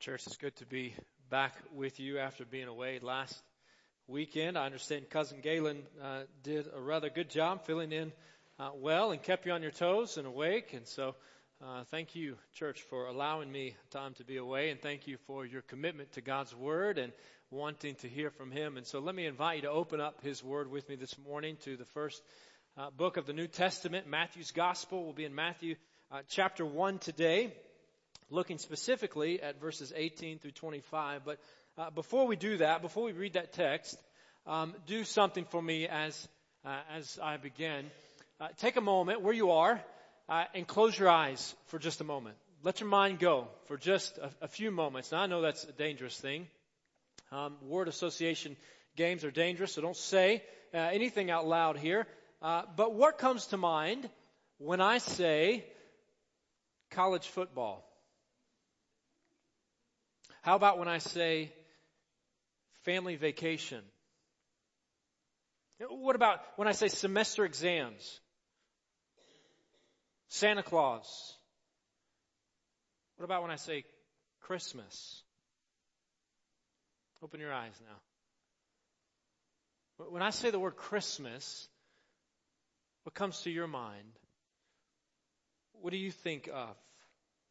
Church, it's good to be back with you after being away last weekend. I understand Cousin Galen uh, did a rather good job filling in uh, well and kept you on your toes and awake. And so, uh, thank you, Church, for allowing me time to be away, and thank you for your commitment to God's Word and wanting to hear from Him. And so, let me invite you to open up His Word with me this morning to the first uh, book of the New Testament, Matthew's Gospel. We'll be in Matthew uh, chapter 1 today looking specifically at verses 18 through 25. But uh, before we do that, before we read that text, um, do something for me as uh, as I begin. Uh, take a moment where you are uh, and close your eyes for just a moment. Let your mind go for just a, a few moments. Now I know that's a dangerous thing. Um, word association games are dangerous, so don't say uh, anything out loud here. Uh, but what comes to mind when I say college football? How about when I say family vacation? What about when I say semester exams? Santa Claus? What about when I say Christmas? Open your eyes now. When I say the word Christmas, what comes to your mind? What do you think of?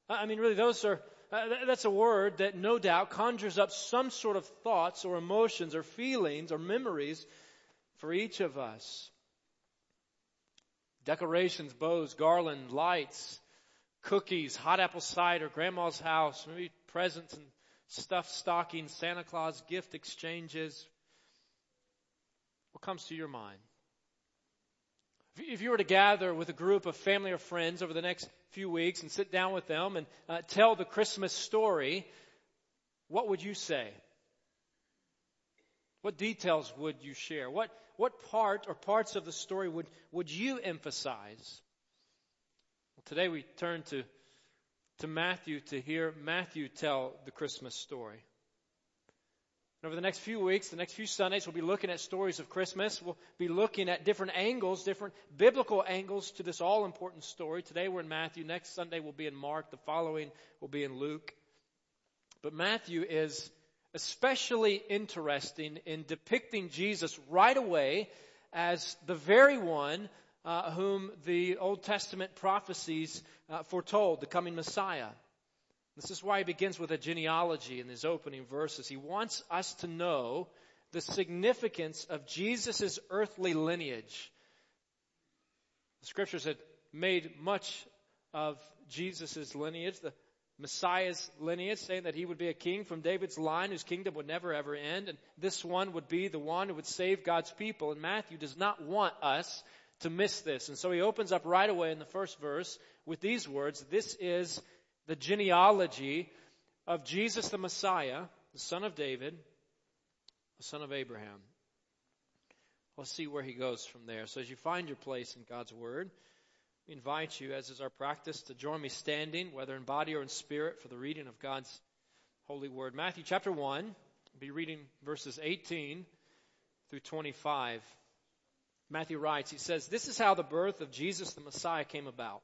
I mean, really, those are uh, that's a word that no doubt conjures up some sort of thoughts or emotions or feelings or memories for each of us. Decorations, bows, garland, lights, cookies, hot apple cider, grandma's house, maybe presents and stuffed stockings, Santa Claus gift exchanges. What comes to your mind? If you were to gather with a group of family or friends over the next few weeks and sit down with them and uh, tell the Christmas story, what would you say? What details would you share? What, what part or parts of the story would, would you emphasize? Well, today we turn to, to Matthew to hear Matthew tell the Christmas story. And over the next few weeks, the next few Sundays, we'll be looking at stories of Christmas. We'll be looking at different angles, different biblical angles to this all important story. Today we're in Matthew. Next Sunday we'll be in Mark. The following will be in Luke. But Matthew is especially interesting in depicting Jesus right away as the very one uh, whom the Old Testament prophecies uh, foretold, the coming Messiah. This is why he begins with a genealogy in his opening verses. He wants us to know the significance of Jesus' earthly lineage. The scriptures had made much of Jesus' lineage, the Messiah's lineage, saying that he would be a king from David's line whose kingdom would never ever end, and this one would be the one who would save God's people. And Matthew does not want us to miss this. And so he opens up right away in the first verse with these words, this is the genealogy of Jesus the Messiah, the son of David, the son of Abraham. Let's see where he goes from there. So as you find your place in God's Word, we invite you, as is our practice, to join me standing, whether in body or in spirit, for the reading of God's holy Word. Matthew chapter 1, we'll be reading verses 18 through 25. Matthew writes, he says, This is how the birth of Jesus the Messiah came about.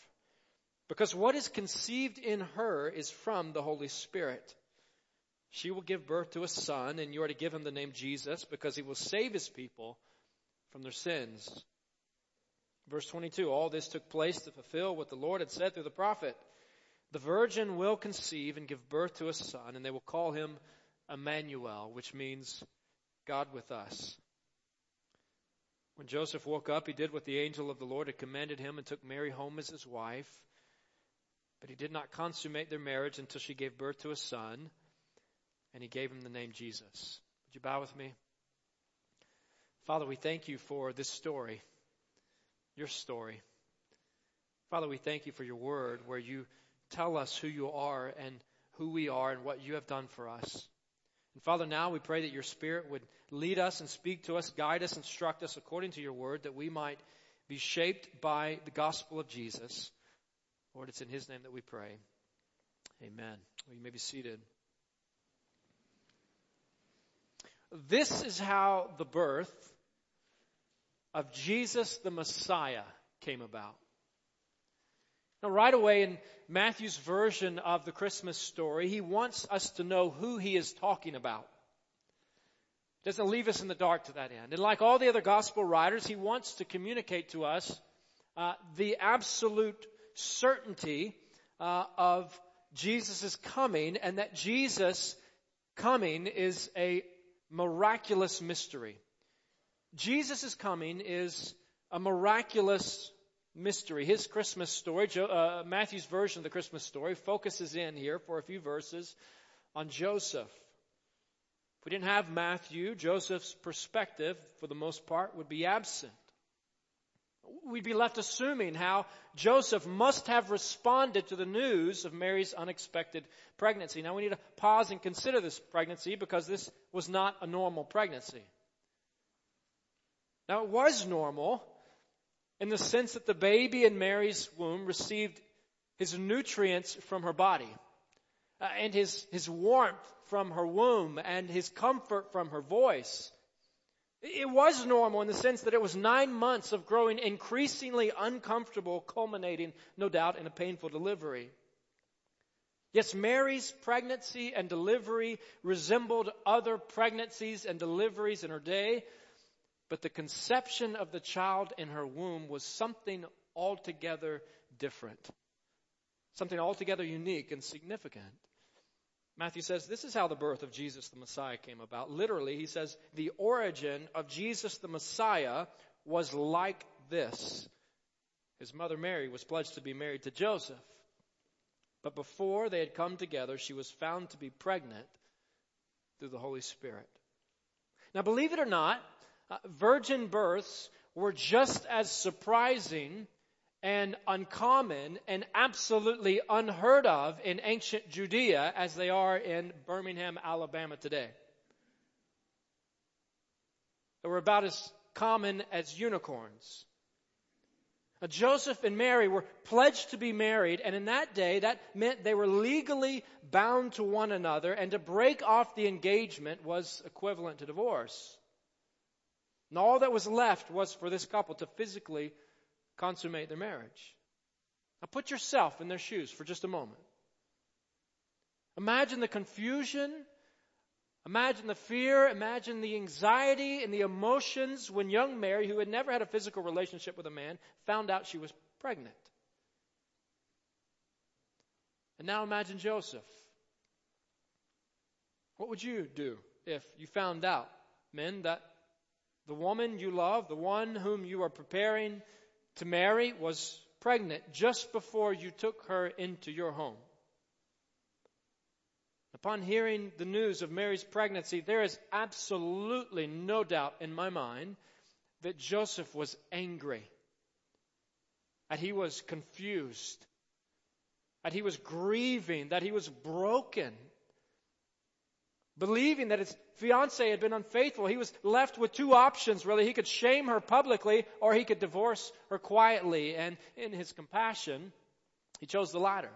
because what is conceived in her is from the Holy Spirit. She will give birth to a son, and you are to give him the name Jesus, because he will save his people from their sins. Verse 22, all this took place to fulfill what the Lord had said through the prophet. The virgin will conceive and give birth to a son, and they will call him Emmanuel, which means God with us. When Joseph woke up, he did what the angel of the Lord had commanded him and took Mary home as his wife. But he did not consummate their marriage until she gave birth to a son, and he gave him the name Jesus. Would you bow with me? Father, we thank you for this story, your story. Father, we thank you for your word where you tell us who you are and who we are and what you have done for us. And Father, now we pray that your Spirit would lead us and speak to us, guide us, instruct us according to your word, that we might be shaped by the gospel of Jesus. Lord, it's in his name that we pray. Amen. Well, you may be seated. This is how the birth of Jesus the Messiah came about. Now, right away in Matthew's version of the Christmas story, he wants us to know who he is talking about. Doesn't leave us in the dark to that end. And like all the other gospel writers, he wants to communicate to us uh, the absolute certainty uh, of Jesus' coming and that Jesus' coming is a miraculous mystery. Jesus' coming is a miraculous mystery. His Christmas story, uh, Matthew's version of the Christmas story, focuses in here for a few verses on Joseph. If we didn't have Matthew, Joseph's perspective, for the most part, would be absent. We'd be left assuming how Joseph must have responded to the news of Mary's unexpected pregnancy. Now we need to pause and consider this pregnancy because this was not a normal pregnancy. Now it was normal in the sense that the baby in Mary's womb received his nutrients from her body uh, and his, his warmth from her womb and his comfort from her voice. It was normal in the sense that it was nine months of growing increasingly uncomfortable, culminating, no doubt, in a painful delivery. Yes, Mary's pregnancy and delivery resembled other pregnancies and deliveries in her day, but the conception of the child in her womb was something altogether different, something altogether unique and significant. Matthew says this is how the birth of Jesus the Messiah came about. Literally, he says the origin of Jesus the Messiah was like this. His mother Mary was pledged to be married to Joseph. But before they had come together, she was found to be pregnant through the Holy Spirit. Now, believe it or not, uh, virgin births were just as surprising and uncommon and absolutely unheard of in ancient Judea as they are in Birmingham, Alabama today. They were about as common as unicorns. Now, Joseph and Mary were pledged to be married, and in that day, that meant they were legally bound to one another, and to break off the engagement was equivalent to divorce. And all that was left was for this couple to physically consummate their marriage. Now put yourself in their shoes for just a moment. Imagine the confusion, imagine the fear, imagine the anxiety and the emotions when young Mary, who had never had a physical relationship with a man, found out she was pregnant. And now imagine Joseph. What would you do if you found out, men, that the woman you love, the one whom you are preparing to marry, was pregnant just before you took her into your home. Upon hearing the news of Mary's pregnancy, there is absolutely no doubt in my mind that Joseph was angry, that he was confused, that he was grieving, that he was broken believing that his fiancee had been unfaithful, he was left with two options really. He could shame her publicly or he could divorce her quietly. And in his compassion, he chose the latter.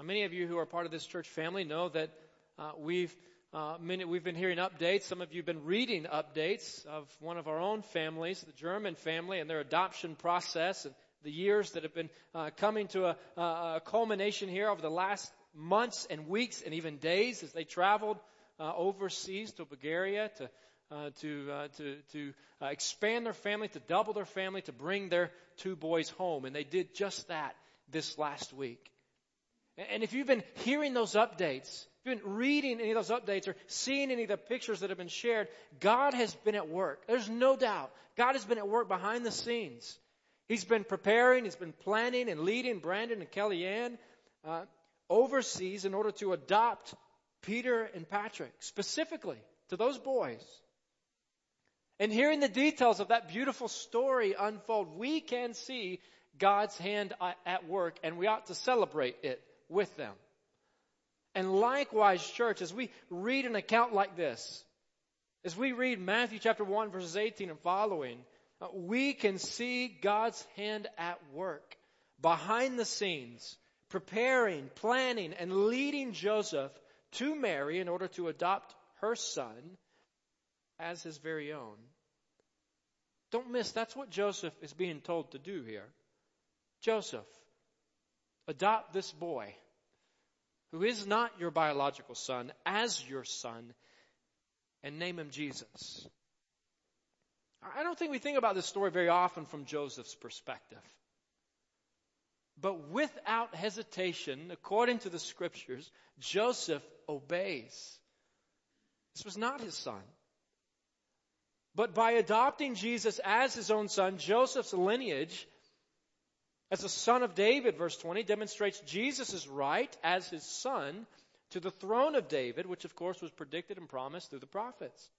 Now, many of you who are part of this church family know that uh, we've uh, many, we've been hearing updates. Some of you have been reading updates of one of our own families, the German family, and their adoption process and the years that have been uh, coming to a, a culmination here over the last months and weeks and even days as they traveled uh, overseas to Bulgaria to uh, to uh, to to uh, expand their family, to double their family, to bring their two boys home, and they did just that this last week. And if you've been hearing those updates, if you've been reading any of those updates or seeing any of the pictures that have been shared, God has been at work. There's no doubt. God has been at work behind the scenes. He's been preparing, He's been planning and leading Brandon and Kellyanne uh, overseas in order to adopt Peter and Patrick, specifically to those boys. And hearing the details of that beautiful story unfold, we can see God's hand at work and we ought to celebrate it with them. And likewise, church, as we read an account like this, as we read Matthew chapter 1 verses 18 and following, uh, we can see God's hand at work behind the scenes, preparing, planning, and leading Joseph to Mary in order to adopt her son as his very own. Don't miss, that's what Joseph is being told to do here. Joseph, adopt this boy who is not your biological son as your son and name him Jesus. I don't think we think about this story very often from Joseph's perspective. But without hesitation, according to the scriptures, Joseph obeys. This was not his son. But by adopting Jesus as his own son, Joseph's lineage as a son of David, verse 20, demonstrates Jesus' right as his son to the throne of David, which of course was predicted and promised through the prophets.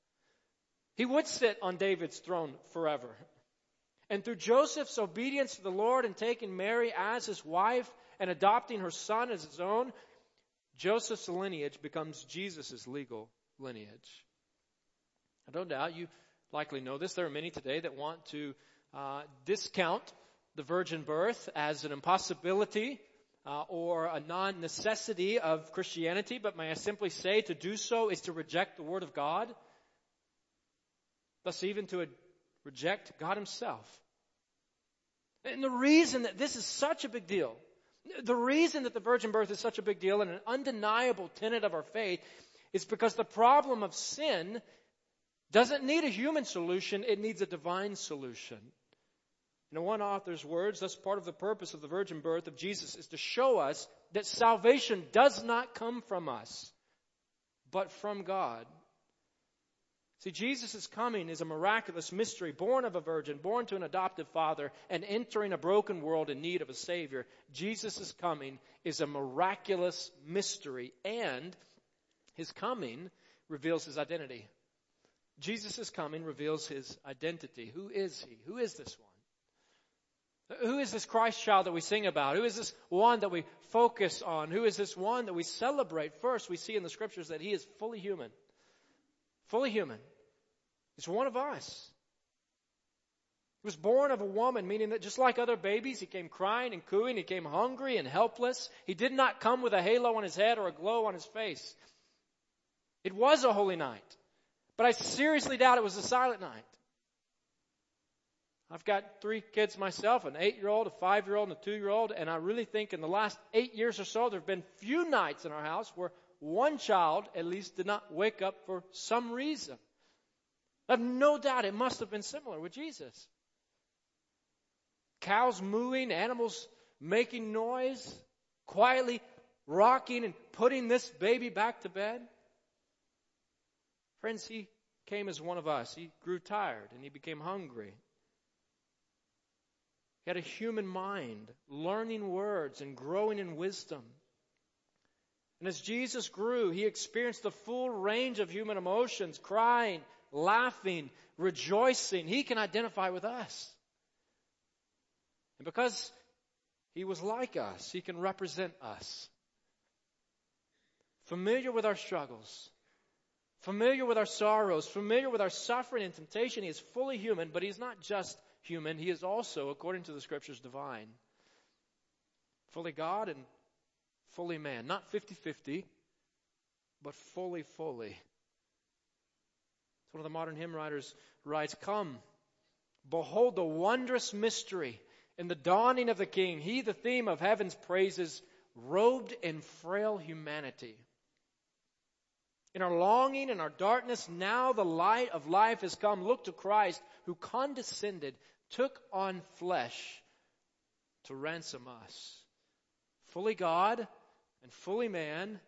He would sit on David's throne forever. And through Joseph's obedience to the Lord and taking Mary as his wife and adopting her son as his own, Joseph's lineage becomes Jesus' legal lineage. I don't doubt you likely know this. There are many today that want to uh, discount the virgin birth as an impossibility uh, or a non necessity of Christianity, but may I simply say to do so is to reject the Word of God, thus, even to reject God Himself. And the reason that this is such a big deal, the reason that the virgin birth is such a big deal and an undeniable tenet of our faith is because the problem of sin doesn't need a human solution, it needs a divine solution. In one author's words, that's part of the purpose of the virgin birth of Jesus is to show us that salvation does not come from us, but from God. See, Jesus' coming is a miraculous mystery, born of a virgin, born to an adoptive father, and entering a broken world in need of a Savior. Jesus' coming is a miraculous mystery, and his coming reveals his identity. Jesus' coming reveals his identity. Who is he? Who is this one? Who is this Christ child that we sing about? Who is this one that we focus on? Who is this one that we celebrate? First, we see in the scriptures that he is fully human. Fully human. He's one of us. He was born of a woman, meaning that just like other babies, he came crying and cooing. He came hungry and helpless. He did not come with a halo on his head or a glow on his face. It was a holy night. But I seriously doubt it was a silent night. I've got three kids myself, an eight year old, a five year old, and a two year old, and I really think in the last eight years or so, there have been few nights in our house where one child at least did not wake up for some reason. I have no doubt it must have been similar with Jesus. Cows mooing, animals making noise, quietly rocking and putting this baby back to bed. Friends, he came as one of us. He grew tired and he became hungry. He had a human mind, learning words and growing in wisdom. And as Jesus grew, he experienced the full range of human emotions, crying, laughing, rejoicing. He can identify with us. And because he was like us, he can represent us. Familiar with our struggles, familiar with our sorrows, familiar with our suffering and temptation. He is fully human, but he's not just human. He is also, according to the scriptures, divine. Fully God and fully man. Not 50 50, but fully, fully. One of the modern hymn writers writes, Come, behold the wondrous mystery in the dawning of the King. He, the theme of heaven's praises, robed in frail humanity. In our longing and our darkness, now the light of life has come. Look to Christ who condescended, took on flesh to ransom us. Fully God and fully man,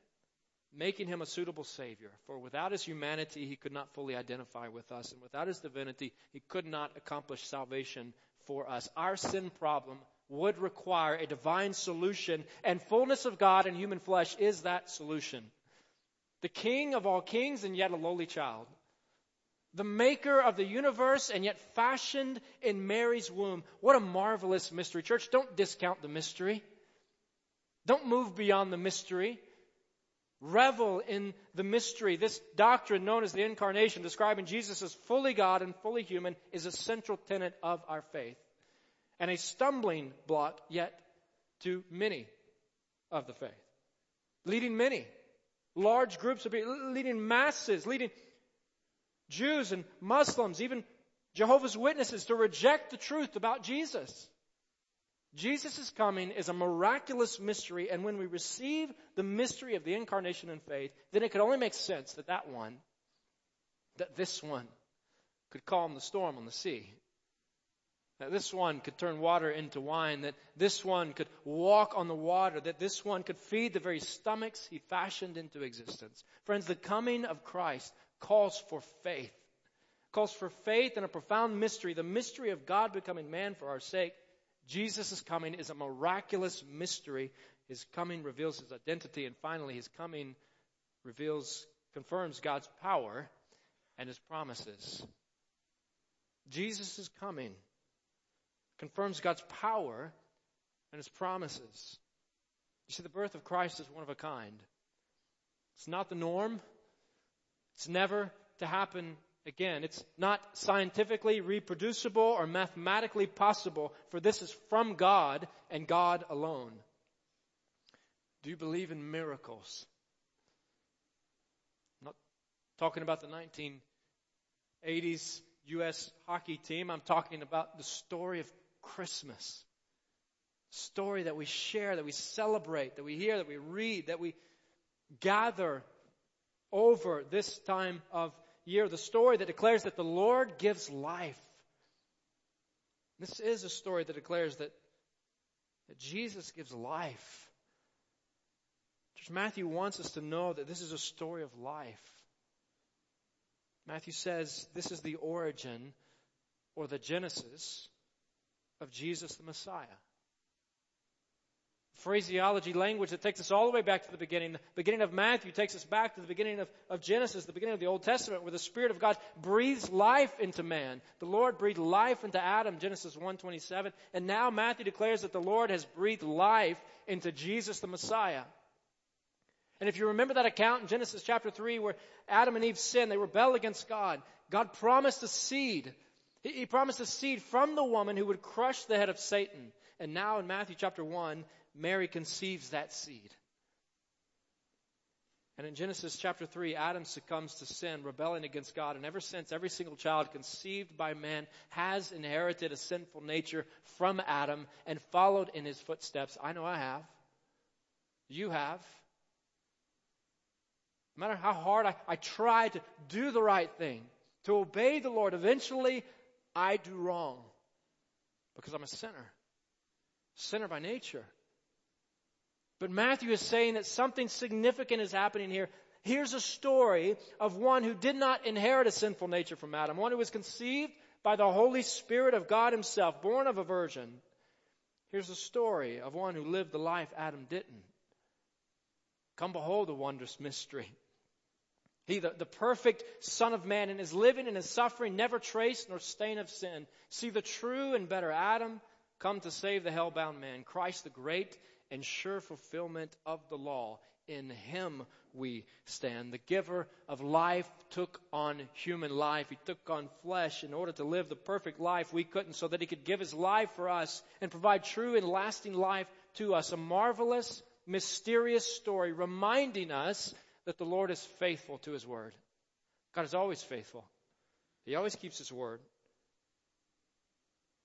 making him a suitable Savior. For without his humanity, he could not fully identify with us. And without his divinity, he could not accomplish salvation for us. Our sin problem would require a divine solution, and fullness of God in human flesh is that solution the king of all kings and yet a lowly child, the maker of the universe and yet fashioned in Mary's womb. What a marvelous mystery. Church, don't discount the mystery. Don't move beyond the mystery. Revel in the mystery. This doctrine known as the incarnation, describing Jesus as fully God and fully human, is a central tenet of our faith. And a stumbling block yet to many of the faith. Leading many, large groups of people, leading masses, leading Jews and Muslims, even Jehovah's Witnesses to reject the truth about Jesus. Jesus' coming is a miraculous mystery, and when we receive the mystery of the incarnation in faith, then it could only make sense that that one, that this one, could calm the storm on the sea. That this one could turn water into wine, that this one could walk on the water, that this one could feed the very stomachs he fashioned into existence. Friends, the coming of Christ calls for faith. Calls for faith in a profound mystery, the mystery of God becoming man for our sake Jesus' coming is a miraculous mystery. His coming reveals his identity, and finally, his coming reveals, confirms God's power and his promises. Jesus' coming confirms God's power and his promises. You see, the birth of Christ is one of a kind. It's not the norm. It's never to happen Again, it's not scientifically reproducible or mathematically possible, for this is from God and God alone. Do you believe in miracles? I'm not talking about the 1980s U.S. hockey team. I'm talking about the story of Christmas. Story that we share, that we celebrate, that we hear, that we read, that we gather over this time of year, the story that declares that the Lord gives life. This is a story that declares that, that Jesus gives life. Church, Matthew wants us to know that this is a story of life. Matthew says this is the origin or the genesis of Jesus the Messiah phraseology, language that takes us all the way back to the beginning. The beginning of Matthew takes us back to the beginning of, of Genesis, the beginning of the Old Testament, where the Spirit of God breathes life into man. The Lord breathed life into Adam, Genesis 1.27. And now Matthew declares that the Lord has breathed life into Jesus the Messiah. And if you remember that account in Genesis chapter 3 where Adam and Eve sinned, they rebelled against God. God promised a seed. He promised a seed from the woman who would crush the head of Satan. And now in Matthew chapter 1, Mary conceives that seed. And in Genesis chapter 3, Adam succumbs to sin, rebelling against God. And ever since, every single child conceived by man has inherited a sinful nature from Adam and followed in his footsteps. I know I have. You have. No matter how hard I, I try to do the right thing, to obey the Lord, eventually I do wrong because I'm a sinner. Sinner by nature. But Matthew is saying that something significant is happening here. Here's a story of one who did not inherit a sinful nature from Adam, one who was conceived by the Holy Spirit of God Himself, born of a virgin. Here's a story of one who lived the life Adam didn't. Come behold the wondrous mystery. He, the, the perfect Son of Man, in his living and his suffering, never trace nor stain of sin. See the true and better Adam come to save the hell-bound man. Christ the great and sure fulfillment of the law. In him we stand. The giver of life took on human life. He took on flesh in order to live the perfect life we couldn't so that he could give his life for us and provide true and lasting life to us. A marvelous, mysterious story reminding us that the Lord is faithful to his word. God is always faithful. He always keeps his word.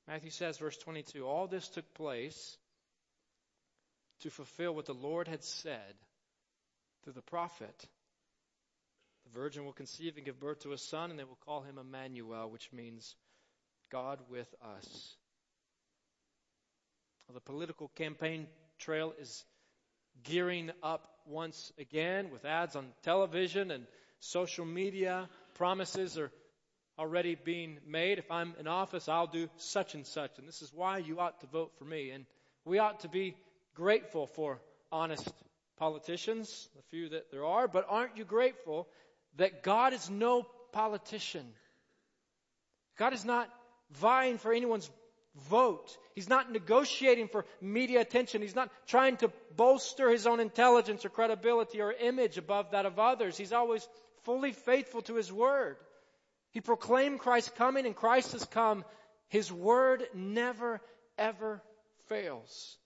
Matthew says, verse 22, all this took place to fulfill what the Lord had said through the prophet. The virgin will conceive and give birth to a son, and they will call him Emmanuel, which means God with us. The political campaign trail is gearing up once again with ads on television and social media. Promises are already being made. If I'm in office, I'll do such and such. And this is why you ought to vote for me. And we ought to be grateful for honest politicians, the few that there are, but aren't you grateful that God is no politician? God is not vying for anyone's vote. He's not negotiating for media attention. He's not trying to bolster his own intelligence or credibility or image above that of others. He's always fully faithful to his word. He proclaimed Christ's coming and Christ has come. His word never, ever fails.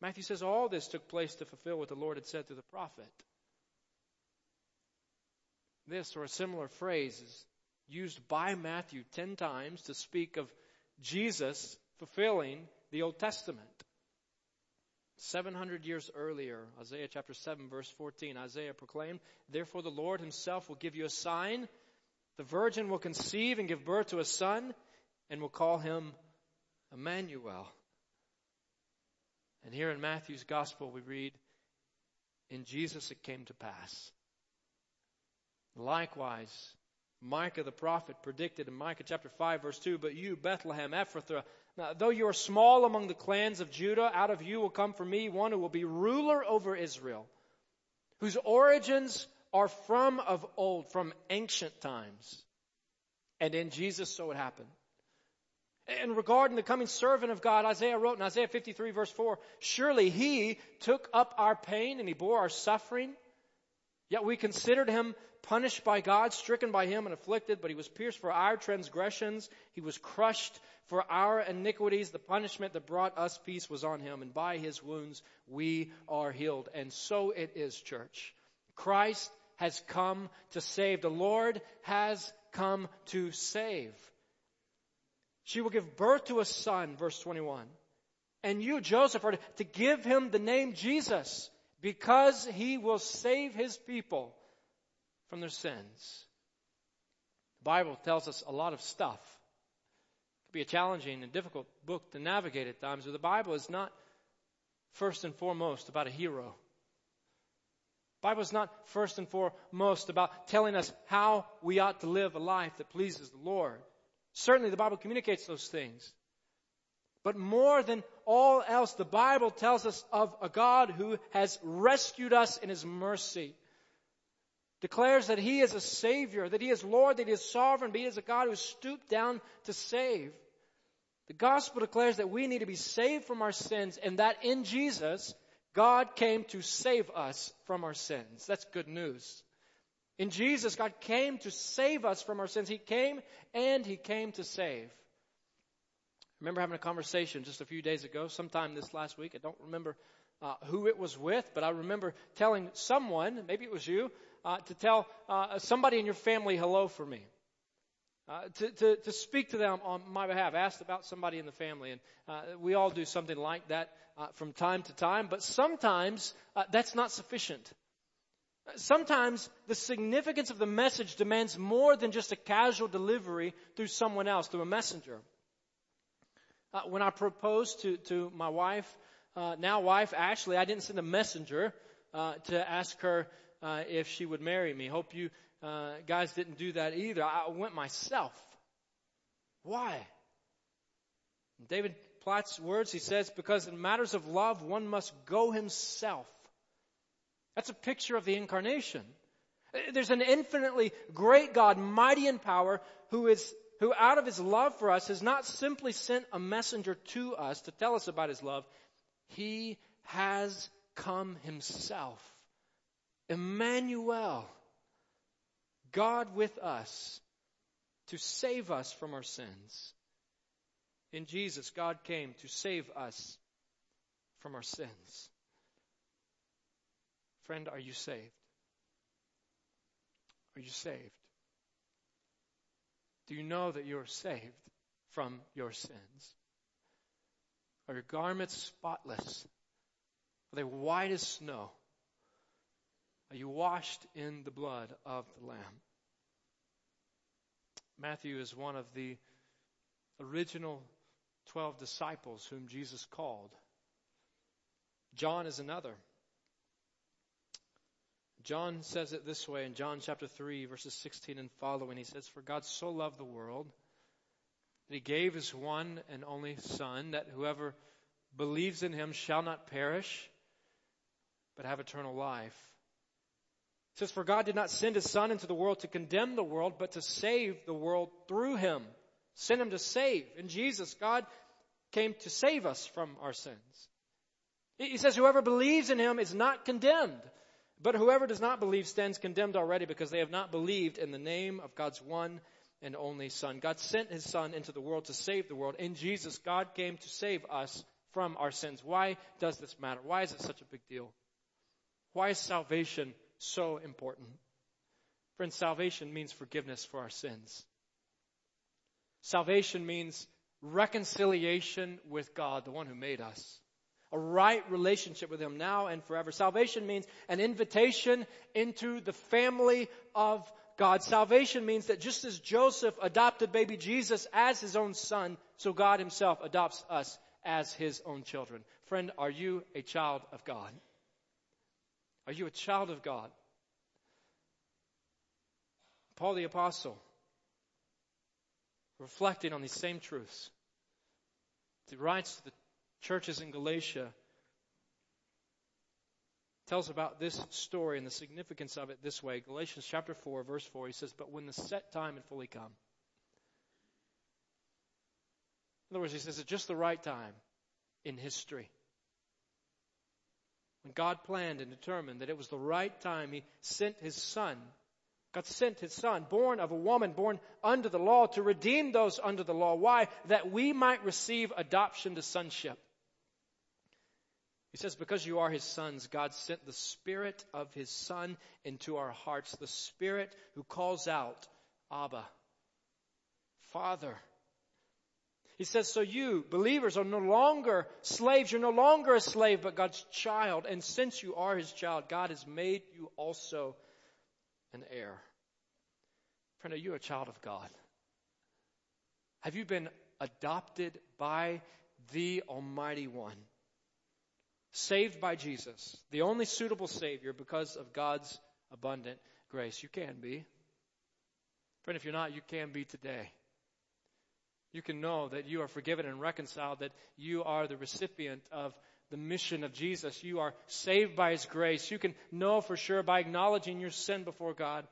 Matthew says all this took place to fulfill what the Lord had said through the prophet. This or a similar phrase is used by Matthew ten times to speak of Jesus fulfilling the Old Testament. 700 years earlier, Isaiah chapter 7 verse 14, Isaiah proclaimed, Therefore the Lord himself will give you a sign. The virgin will conceive and give birth to a son and will call him Emmanuel. And here in Matthew's gospel we read, In Jesus it came to pass. Likewise, Micah the prophet predicted in Micah chapter 5 verse 2, But you, Bethlehem, Ephrathah, now, though you are small among the clans of Judah, out of you will come for me one who will be ruler over Israel, whose origins are from of old, from ancient times. And in Jesus so it happened. And regarding the coming servant of God, Isaiah wrote in Isaiah 53 verse 4, Surely he took up our pain and he bore our suffering. Yet we considered him punished by God, stricken by him and afflicted, but he was pierced for our transgressions. He was crushed for our iniquities. The punishment that brought us peace was on him, and by his wounds we are healed. And so it is, church. Christ has come to save. The Lord has come to save. She will give birth to a son, verse 21. And you, Joseph, are to give him the name Jesus because he will save his people from their sins. The Bible tells us a lot of stuff. It can be a challenging and difficult book to navigate at times, but the Bible is not first and foremost about a hero. The Bible is not first and foremost about telling us how we ought to live a life that pleases the Lord. Certainly, the Bible communicates those things. But more than all else, the Bible tells us of a God who has rescued us in His mercy. Declares that He is a Savior, that He is Lord, that He is sovereign, but He is a God who stooped down to save. The gospel declares that we need to be saved from our sins and that in Jesus, God came to save us from our sins. That's good news. In Jesus, God came to save us from our sins. He came and He came to save. I remember having a conversation just a few days ago, sometime this last week. I don't remember uh, who it was with, but I remember telling someone, maybe it was you, uh, to tell uh, somebody in your family hello for me. Uh, to, to, to speak to them on my behalf, asked about somebody in the family. And uh, we all do something like that uh, from time to time, but sometimes that's not sufficient. Sometimes the significance of the message demands more than just a casual delivery through someone else, through a messenger. Uh, when I proposed to, to my wife, uh, now wife Ashley, I didn't send a messenger uh, to ask her uh, if she would marry me. Hope you uh, guys didn't do that either. I went myself. Why? David Platt's words, he says, because in matters of love, one must go himself. That's a picture of the incarnation. There's an infinitely great God, mighty in power, who is, who out of his love for us has not simply sent a messenger to us to tell us about his love. He has come himself. Emmanuel. God with us to save us from our sins. In Jesus, God came to save us from our sins. Friend, are you saved? Are you saved? Do you know that you're saved from your sins? Are your garments spotless? Are they white as snow? Are you washed in the blood of the Lamb? Matthew is one of the original 12 disciples whom Jesus called. John is another. John says it this way in John chapter 3, verses 16 and following. He says, For God so loved the world that he gave his one and only Son, that whoever believes in him shall not perish, but have eternal life. He says, For God did not send his Son into the world to condemn the world, but to save the world through him. sent him to save. In Jesus, God came to save us from our sins. He says, whoever believes in him is not condemned. But whoever does not believe stands condemned already because they have not believed in the name of God's one and only Son. God sent His Son into the world to save the world. In Jesus, God came to save us from our sins. Why does this matter? Why is it such a big deal? Why is salvation so important? Friends, salvation means forgiveness for our sins. Salvation means reconciliation with God, the one who made us. A right relationship with Him now and forever. Salvation means an invitation into the family of God. Salvation means that just as Joseph adopted baby Jesus as his own son, so God Himself adopts us as His own children. Friend, are you a child of God? Are you a child of God? Paul the Apostle, reflecting on these same truths, he writes to the churches in Galatia, tells about this story and the significance of it this way. Galatians chapter 4, verse 4, he says, But when the set time had fully come, in other words, he says, at just the right time in history. When God planned and determined that it was the right time, he sent his son God sent his son, born of a woman, born under the law, to redeem those under the law. Why? That we might receive adoption to sonship. He says, because you are his sons, God sent the spirit of his son into our hearts, the spirit who calls out, Abba, Father. He says, so you, believers, are no longer slaves. You're no longer a slave, but God's child. And since you are his child, God has made you also an heir. Friend, are you a child of God? Have you been adopted by the Almighty One? Saved by Jesus, the only suitable Savior because of God's abundant grace. You can be. Friend, if you're not, you can be today. You can know that you are forgiven and reconciled, that you are the recipient of the mission of Jesus. You are saved by His grace. You can know for sure by acknowledging your sin before God.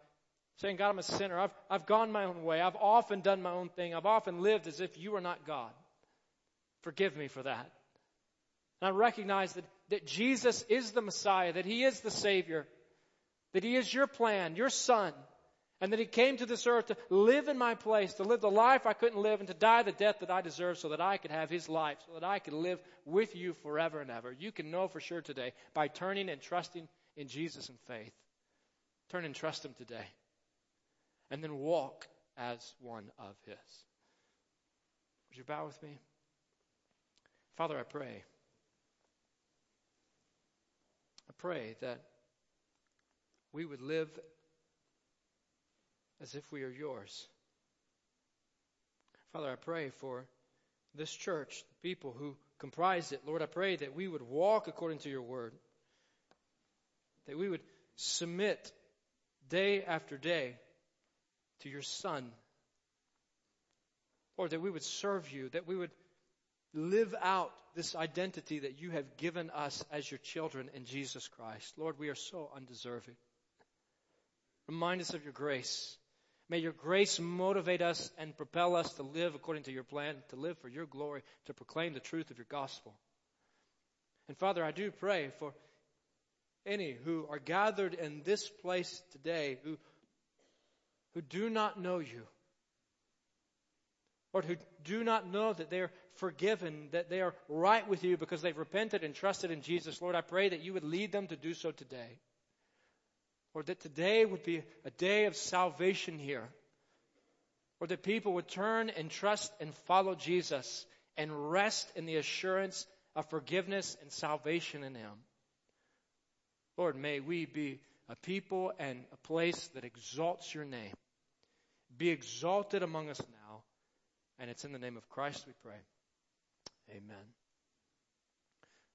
Saying, God, I'm a sinner. I've, I've gone my own way. I've often done my own thing. I've often lived as if you are not God. Forgive me for that. And I recognize that, that Jesus is the Messiah, that He is the Savior, that He is your plan, your Son, and that He came to this earth to live in my place, to live the life I couldn't live, and to die the death that I deserve so that I could have His life, so that I could live with you forever and ever. You can know for sure today by turning and trusting in Jesus in faith. Turn and trust Him today. And then walk as one of His. Would you bow with me? Father, I pray. I pray that we would live as if we are yours. Father, I pray for this church, the people who comprise it. Lord, I pray that we would walk according to your word, that we would submit day after day to your Son. Lord, that we would serve you, that we would live out this identity that you have given us as your children in Jesus Christ. Lord, we are so undeserving. Remind us of your grace. May your grace motivate us and propel us to live according to your plan, to live for your glory, to proclaim the truth of your gospel. And Father, I do pray for any who are gathered in this place today who, who do not know you, or who do not know that they're forgiven, that they are right with you because they've repented and trusted in Jesus. Lord, I pray that you would lead them to do so today. Or that today would be a day of salvation here. Or that people would turn and trust and follow Jesus and rest in the assurance of forgiveness and salvation in Him. Lord, may we be a people and a place that exalts your name. Be exalted among us now. And it's in the name of Christ we pray. Amen.